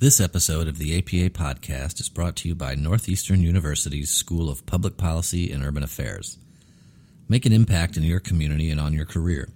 This episode of the APA podcast is brought to you by Northeastern University's School of Public Policy and Urban Affairs. Make an impact in your community and on your career.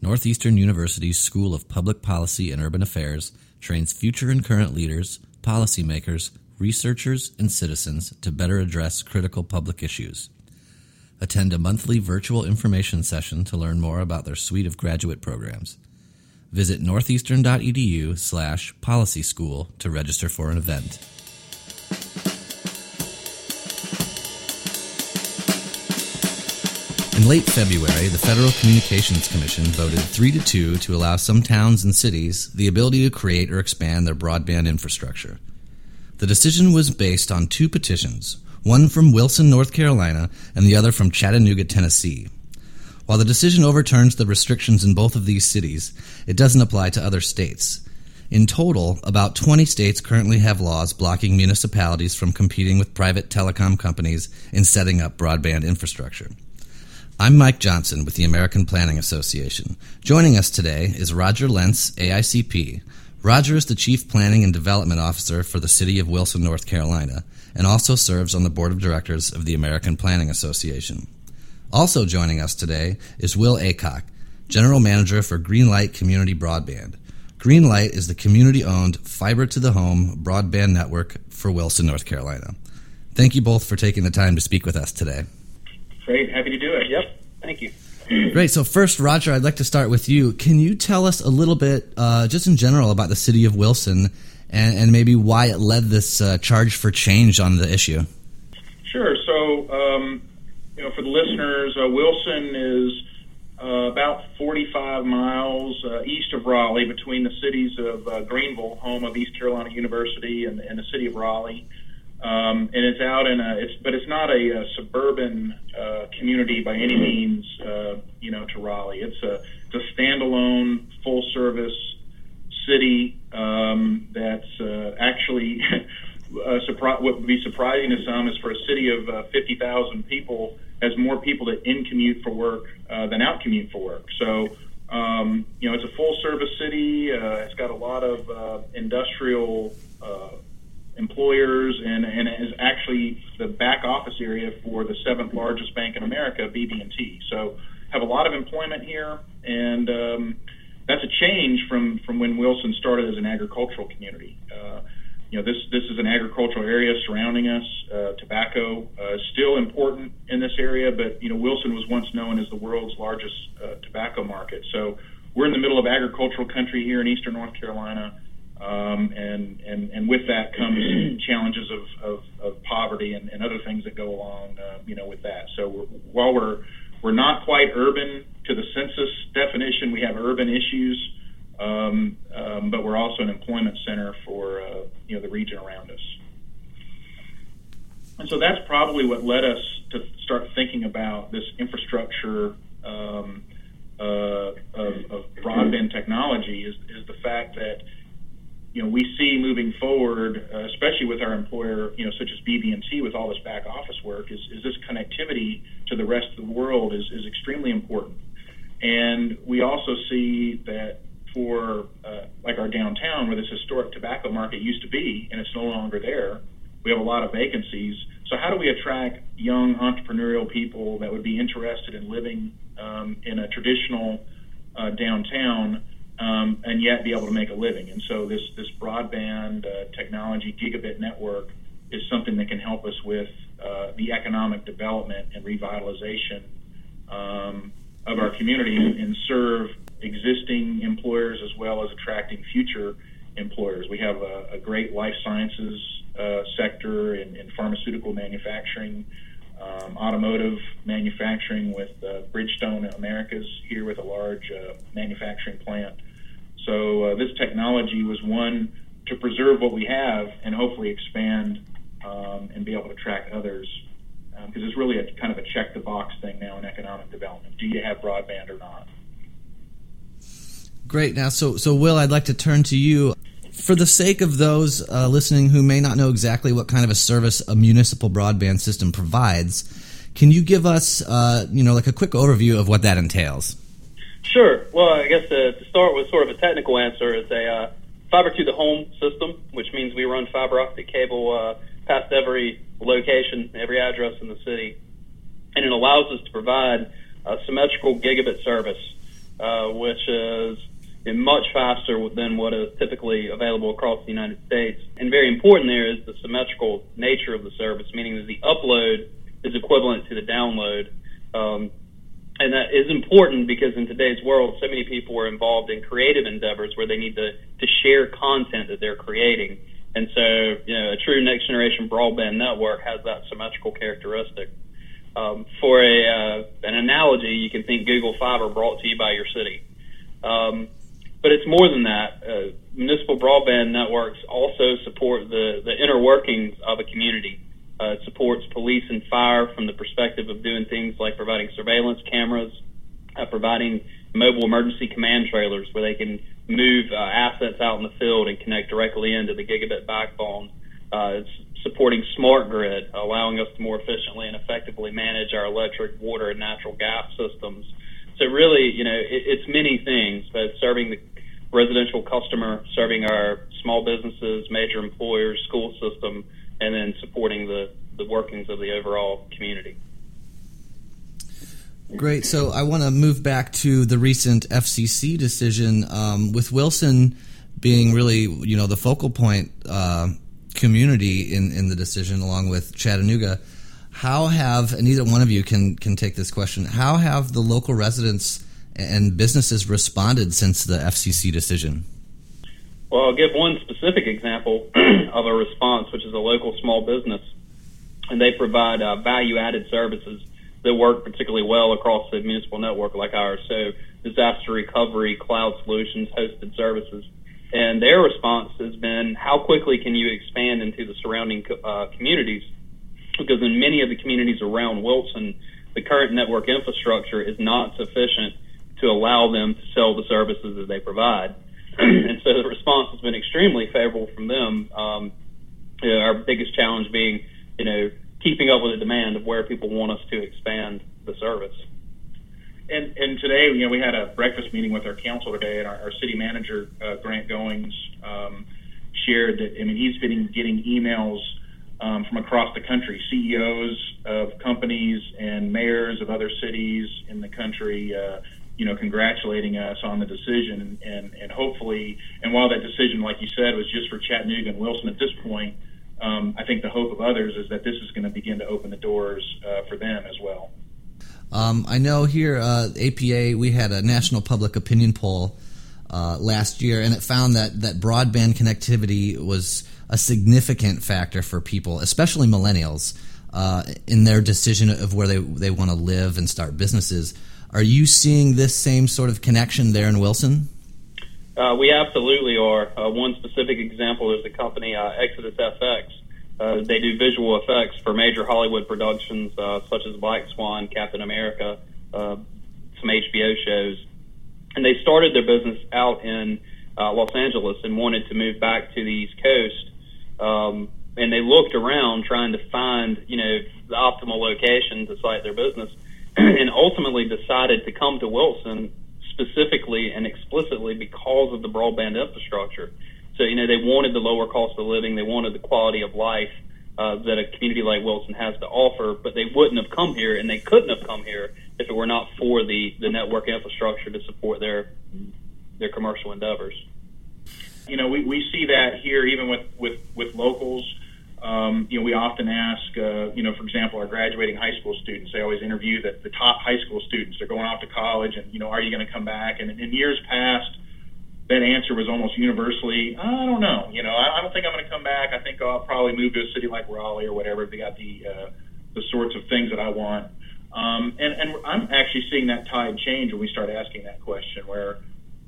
Northeastern University's School of Public Policy and Urban Affairs trains future and current leaders, policymakers, researchers, and citizens to better address critical public issues. Attend a monthly virtual information session to learn more about their suite of graduate programs. Visit northeastern.edu slash policy school to register for an event. In late February, the Federal Communications Commission voted 3 to 2 to allow some towns and cities the ability to create or expand their broadband infrastructure. The decision was based on two petitions, one from Wilson, North Carolina, and the other from Chattanooga, Tennessee, while the decision overturns the restrictions in both of these cities, it doesn't apply to other states. In total, about 20 states currently have laws blocking municipalities from competing with private telecom companies in setting up broadband infrastructure. I'm Mike Johnson with the American Planning Association. Joining us today is Roger Lentz, AICP. Roger is the Chief Planning and Development Officer for the City of Wilson, North Carolina, and also serves on the Board of Directors of the American Planning Association. Also joining us today is Will Aycock, General Manager for Greenlight Community Broadband. Greenlight is the community owned fiber to the home broadband network for Wilson, North Carolina. Thank you both for taking the time to speak with us today. Great, happy to do it. Yep, thank you. Great. So, first, Roger, I'd like to start with you. Can you tell us a little bit, uh, just in general, about the city of Wilson and, and maybe why it led this uh, charge for change on the issue? Sure. So, um, you know, for the listeners, uh, Wilson is uh, about 45 miles uh, east of Raleigh, between the cities of uh, Greenville, home of East Carolina University, and, and the city of Raleigh. Um, and it's out in a, it's, but it's not a, a suburban uh, community by any means, uh, you know, to Raleigh. It's a, it's a standalone, full-service city would be surprising to some is for a city of uh, 50,000 people has more people that in commute for work uh, than out commute for work. So, um, you know, it's a full service city. Uh, it's got a lot of uh, industrial uh, employers and, and is actually the back office area for the seventh largest bank in America, BB&T. So, have a lot of employment here, and um, that's a change from from when Wilson started as an agricultural community. Uh, you know, this this is an agricultural area surrounding us. Uh, tobacco uh, is still important in this area, but you know, Wilson was once known as the world's largest uh, tobacco market. So we're in the middle of agricultural country here in eastern North Carolina, um, and and and with that comes challenges of, of, of poverty and, and other things that go along, uh, you know, with that. So we're, while we're we're not quite urban to the census definition, we have urban issues. Um, um, but we're also an employment center for uh, you know the region around us. And so that's probably what led us to start thinking about this infrastructure um, uh, of, of, broadband technology is, is, the fact that you know we see moving forward, uh, especially with our employer, you know, such as BB&T, with all this back office work, is, is this connectivity to the rest of the world is, is extremely important. And we also see that for uh, like our downtown where this historic tobacco market used to be and it's no longer there. We have a lot of vacancies. So how do we attract young entrepreneurial people that would be interested in living um, in a traditional uh, downtown um, and yet be able to make a living? And so this this broadband uh, technology gigabit network is something that can help us with uh, the economic development and revitalization um, of our community and serve existing employers as well as attracting future employers. We have a, a great life sciences uh, sector in, in, pharmaceutical manufacturing, um, automotive manufacturing with uh, Bridgestone Americas here with a large uh, manufacturing plant. So uh, this technology was one to preserve what we have and hopefully expand um, and be able to attract others because um, it's really a kind of a check the box thing now in economic development. Do you have broadband or not? Great. Now, so so Will, I'd like to turn to you. For the sake of those uh, listening who may not know exactly what kind of a service a municipal broadband system provides, can you give us, uh, you know, like a quick overview of what that entails? Sure. Well, I guess to, to start with sort of a technical answer, it's a uh, fiber to the home system, which means we run fiber optic cable uh, past every location, every address in the city, and it allows us to provide a symmetrical gigabit service, uh, which is much faster than what is typically available across the United States. And very important there is the symmetrical nature of the service, meaning that the upload is equivalent to the download. Um, and that is important because in today's world, so many people are involved in creative endeavors where they need to, to share content that they're creating. And so, you know, a true next generation broadband network has that symmetrical characteristic. Um, for a uh, an analogy, you can think Google Fiber brought to you by your city. Um, but it's more than that. Uh, municipal broadband networks also support the, the inner workings of a community. Uh, it supports police and fire from the perspective of doing things like providing surveillance cameras, uh, providing mobile emergency command trailers where they can move uh, assets out in the field and connect directly into the gigabit backbone. Uh, it's supporting smart grid, allowing us to more efficiently and effectively manage our electric, water, and natural gas systems. So really, you know, it, it's many things, but serving the residential customer, serving our small businesses, major employers, school system, and then supporting the, the workings of the overall community. Great. So I want to move back to the recent FCC decision um, with Wilson being really, you know, the focal point uh, community in, in the decision, along with Chattanooga. How have, and either one of you can can take this question. How have the local residents and businesses responded since the FCC decision? Well, I'll give one specific example of a response, which is a local small business, and they provide uh, value-added services that work particularly well across the municipal network like ours. So, disaster recovery, cloud solutions, hosted services. And their response has been, how quickly can you expand into the surrounding uh, communities? Because in many of the communities around Wilson, the current network infrastructure is not sufficient to allow them to sell the services that they provide. and so the response has been extremely favorable from them. Um, you know, our biggest challenge being, you know, keeping up with the demand of where people want us to expand the service. And, and today, you know, we had a breakfast meeting with our council today, and our, our city manager, uh, Grant Goings, um, shared that, I mean, he's been getting emails um, from across the country, CEOs of companies and mayors of other cities in the country, uh, you know, congratulating us on the decision, and, and, hopefully, and while that decision, like you said, was just for Chattanooga and Wilson at this point, um, I think the hope of others is that this is going to begin to open the doors uh, for them as well. Um, I know here, uh, APA, we had a national public opinion poll uh, last year, and it found that, that broadband connectivity was a significant factor for people, especially millennials, uh, in their decision of where they, they want to live and start businesses. Are you seeing this same sort of connection there in Wilson? Uh, we absolutely are. Uh, one specific example is the company uh, Exodus FX. Uh, they do visual effects for major Hollywood productions uh, such as Black Swan, Captain America, uh, some HBO shows. And they started their business out in Los Angeles and wanted to move back to the East Coast. Um, and they looked around trying to find, you know, the optimal location to site their business, and ultimately decided to come to Wilson specifically and explicitly because of the broadband infrastructure. So, you know, they wanted the lower cost of living, they wanted the quality of life uh, that a community like Wilson has to offer, but they wouldn't have come here and they couldn't have come here if it were not for the, the network infrastructure to support their their commercial endeavors. You know, we, we see that here even with, with, with locals. Um, you know, we often ask, uh, you know, for example, our graduating high school students, they always interview the, the top high school students. They're going off to college and, you know, are you going to come back? And in years past, that answer was almost universally, I don't know. You know, I, I don't think I'm going to come back. I think I'll probably move to a city like Raleigh or whatever if they got the, uh, the sorts of things that I want. Um, and, and I'm actually seeing that tide change when we start asking that question where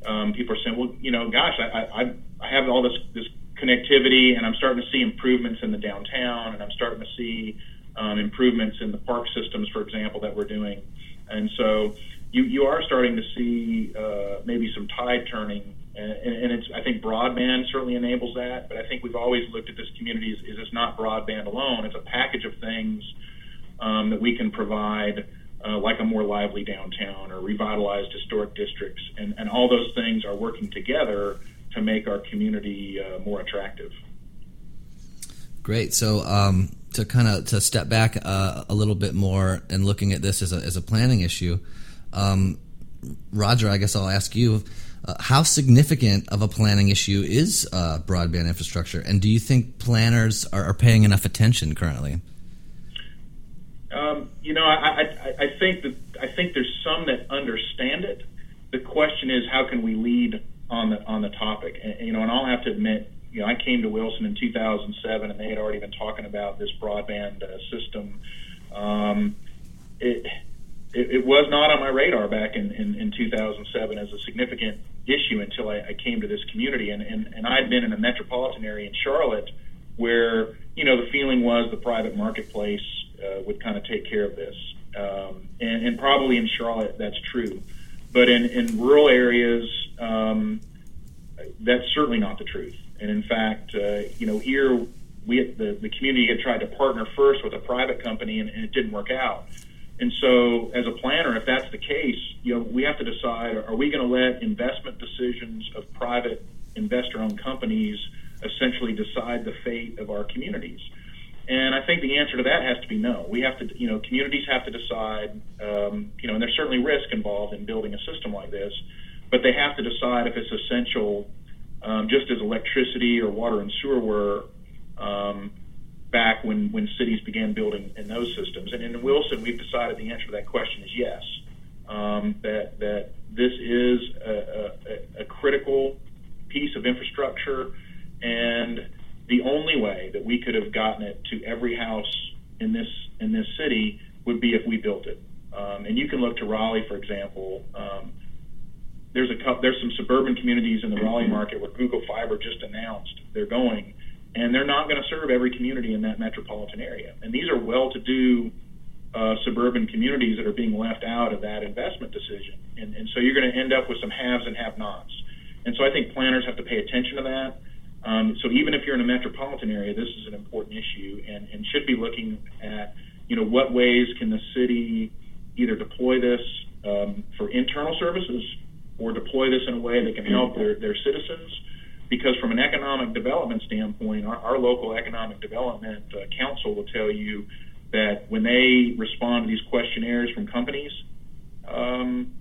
um, people are saying, well, you know, gosh, I, I, I have all this, this connectivity, and I'm starting to see improvements in the downtown, and I'm starting to see um, improvements in the park systems, for example, that we're doing. And so you, you are starting to see uh, maybe some tide turning, and, and it's I think broadband certainly enables that. But I think we've always looked at this community as, as it's not broadband alone; it's a package of things um, that we can provide. Uh, like a more lively downtown or revitalized historic districts, and, and all those things are working together to make our community uh, more attractive. Great. So um, to kind of to step back uh, a little bit more and looking at this as a, as a planning issue, um, Roger, I guess I'll ask you. Uh, how significant of a planning issue is uh, broadband infrastructure, and do you think planners are, are paying enough attention currently? Um, you know, I, I, I think that I think there's some that understand it. The question is, how can we lead on the on the topic? And, you know, and I'll have to admit, you know, I came to Wilson in 2007, and they had already been talking about this broadband uh, system. Um, it, it, it was not on my radar back in, in, in 2007 as a significant issue until I, I came to this community, and, and and I'd been in a metropolitan area in Charlotte where you know the feeling was the private marketplace uh, would kind of take care of this, um, and, and probably in Charlotte that's true, but in in rural areas um, that's certainly not the truth. And in fact, uh, you know, here we the, the community had tried to partner first with a private company, and, and it didn't work out. And so, as a planner, if that's the case, you know, we have to decide: are we going to let investment decisions of private investor-owned companies essentially decide the fate of our communities? And I think the answer to that has to be no. We have to, you know, communities have to decide, um, you know, and there's certainly risk involved in building a system like this, but they have to decide if it's essential um, just as electricity or water and sewer were um, back when, when cities began building in those systems. And in Wilson, we've decided the answer to that question is yes. Um, that that this is a, a, a critical piece of infrastructure, and the only way that we could have gotten it to every house in this in this city would be if we built it. Um, and you can look to Raleigh, for example. Um, there's a couple, there's some suburban communities in the Raleigh market where Google Fiber just announced they're going, and they're not going to serve every community in that metropolitan area. And these are well-to-do uh, suburban communities that are being left out of that investment decision. And, and so you're going to end up with some haves and have-nots. And so I think planners have to pay attention to that. Um, so even if you're in a metropolitan area, this is an important issue, and, and should be looking at, you know, what ways can the city either deploy this um, for internal services or deploy this in a way that can help their, their citizens. Because from an economic development standpoint, our, our local economic development uh, council will tell you that when they respond to these questionnaires from companies, um,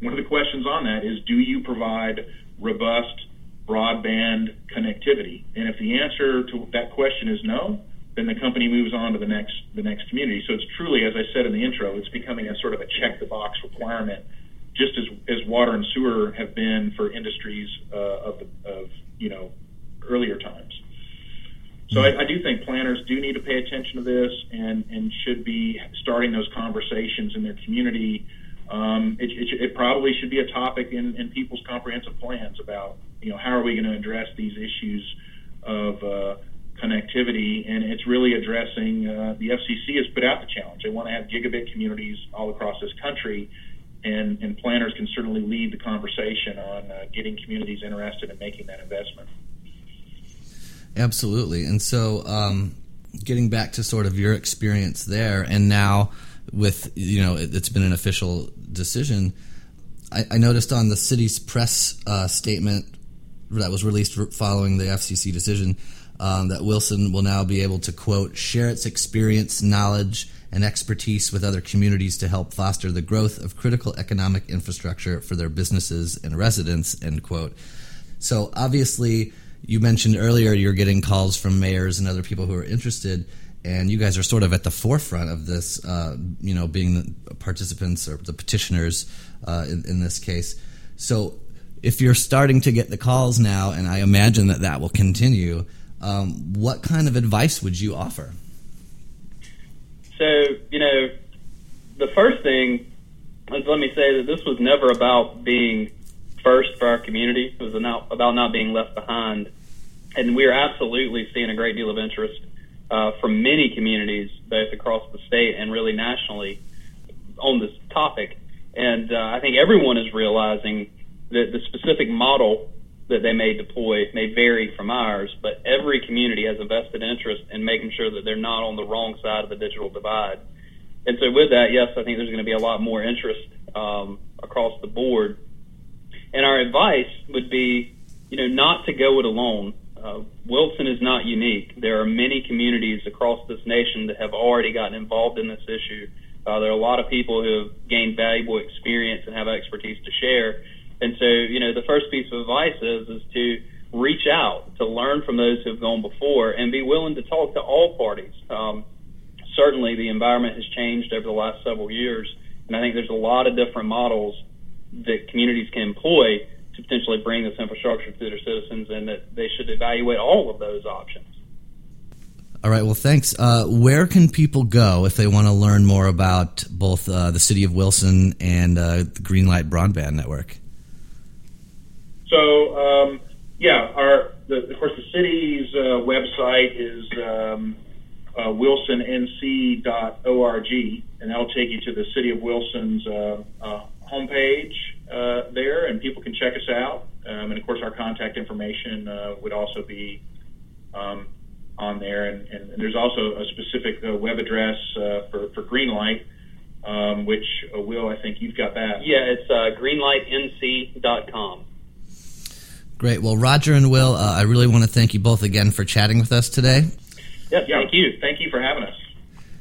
one of the questions on that is, do you provide robust broadband connectivity? And if the answer to that question is no, then the company moves on to the next the next community. So it's truly, as I said in the intro, it's becoming a sort of a check the box requirement just as, as water and sewer have been for industries uh, of, the, of you know earlier times. So I, I, do think planners do need to pay attention to this and, and should be starting those conversations in their community. Um, it, it, it, probably should be a topic in, in, people's comprehensive plans about you know how are we going to address these issues of uh, connectivity, and it's really addressing uh, the FCC has put out the challenge. They want to have gigabit communities all across this country, and, and planners can certainly lead the conversation on uh, getting communities interested in making that investment. Absolutely. And so, um, getting back to sort of your experience there, and now with, you know, it, has been an official decision. I, I, noticed on the city's press uh, statement that was released following the FCC decision um, that Wilson will now be able to, quote, share its experience, knowledge, and expertise with other communities to help foster the growth of critical economic infrastructure for their businesses and residents, end quote. So obviously, you mentioned earlier you're getting calls from mayors and other people who are interested, and you guys are sort of at the forefront of this, uh, you know, being the participants or the petitioners uh, in, in this case. So if you're starting to get the calls now, and I imagine that that will continue, um, what kind of advice would you offer? So, you know, the first thing is let me say that this was never about being first for our community. It was about not being left behind. And we are absolutely seeing a great deal of interest uh, from many communities, both across the state and really nationally, on this topic. And uh, I think everyone is realizing that the specific model that they may deploy may vary from ours, but every community has a vested interest in making sure that they're not on the wrong side of the digital divide. And so, with that, yes, I think there's going to be a lot more interest um, across the board. And our advice would be, you know, not to go it alone. Uh, Wilson is not unique. There are many communities across this nation that have already gotten involved in this issue. Uh, there are a lot of people who have gained valuable experience and have expertise to share. And so, you know, the first piece of advice is is to reach out to learn from those who have gone before and be willing to talk to all parties. Um, certainly, the environment has changed over the last several years, and I think there's a lot of different models that communities can employ to potentially bring this infrastructure to their citizens, and that they should evaluate all of those options. All right. Well, thanks. Uh, where can people go if they want to learn more about both uh, the city of Wilson and uh, the Greenlight Broadband Network? So, um, yeah, our the, of course the city's uh, website is um, uh, wilsonnc.org, and that'll take you to the city of Wilson's uh, there, and people can check us out. Um, and of course, our contact information would also be um, on there, and, and, and, there's also a specific uh, web address uh, for for Greenlight, um, which uh, Will, I think you've got that. Yeah, it's greenlightnc.com. Great. Well, Roger and Will, I really want to thank you both again for chatting with us today. Yes, yeah, thank you. Thank you for having us.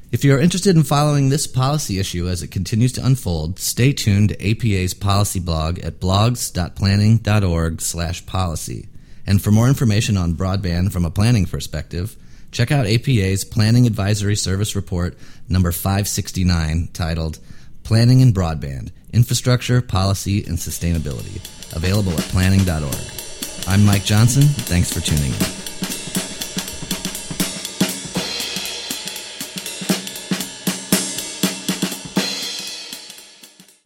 If you're interested in following this policy issue as it continues to unfold, stay tuned to APA's policy blog at blogs.planning.org/policy. And for more information on broadband from a planning perspective, check out APA's Planning Advisory Service Report number 569 titled Planning and Broadband Infrastructure, Policy, and Sustainability, available at planning.org. I'm Mike Johnson. Thanks for tuning in.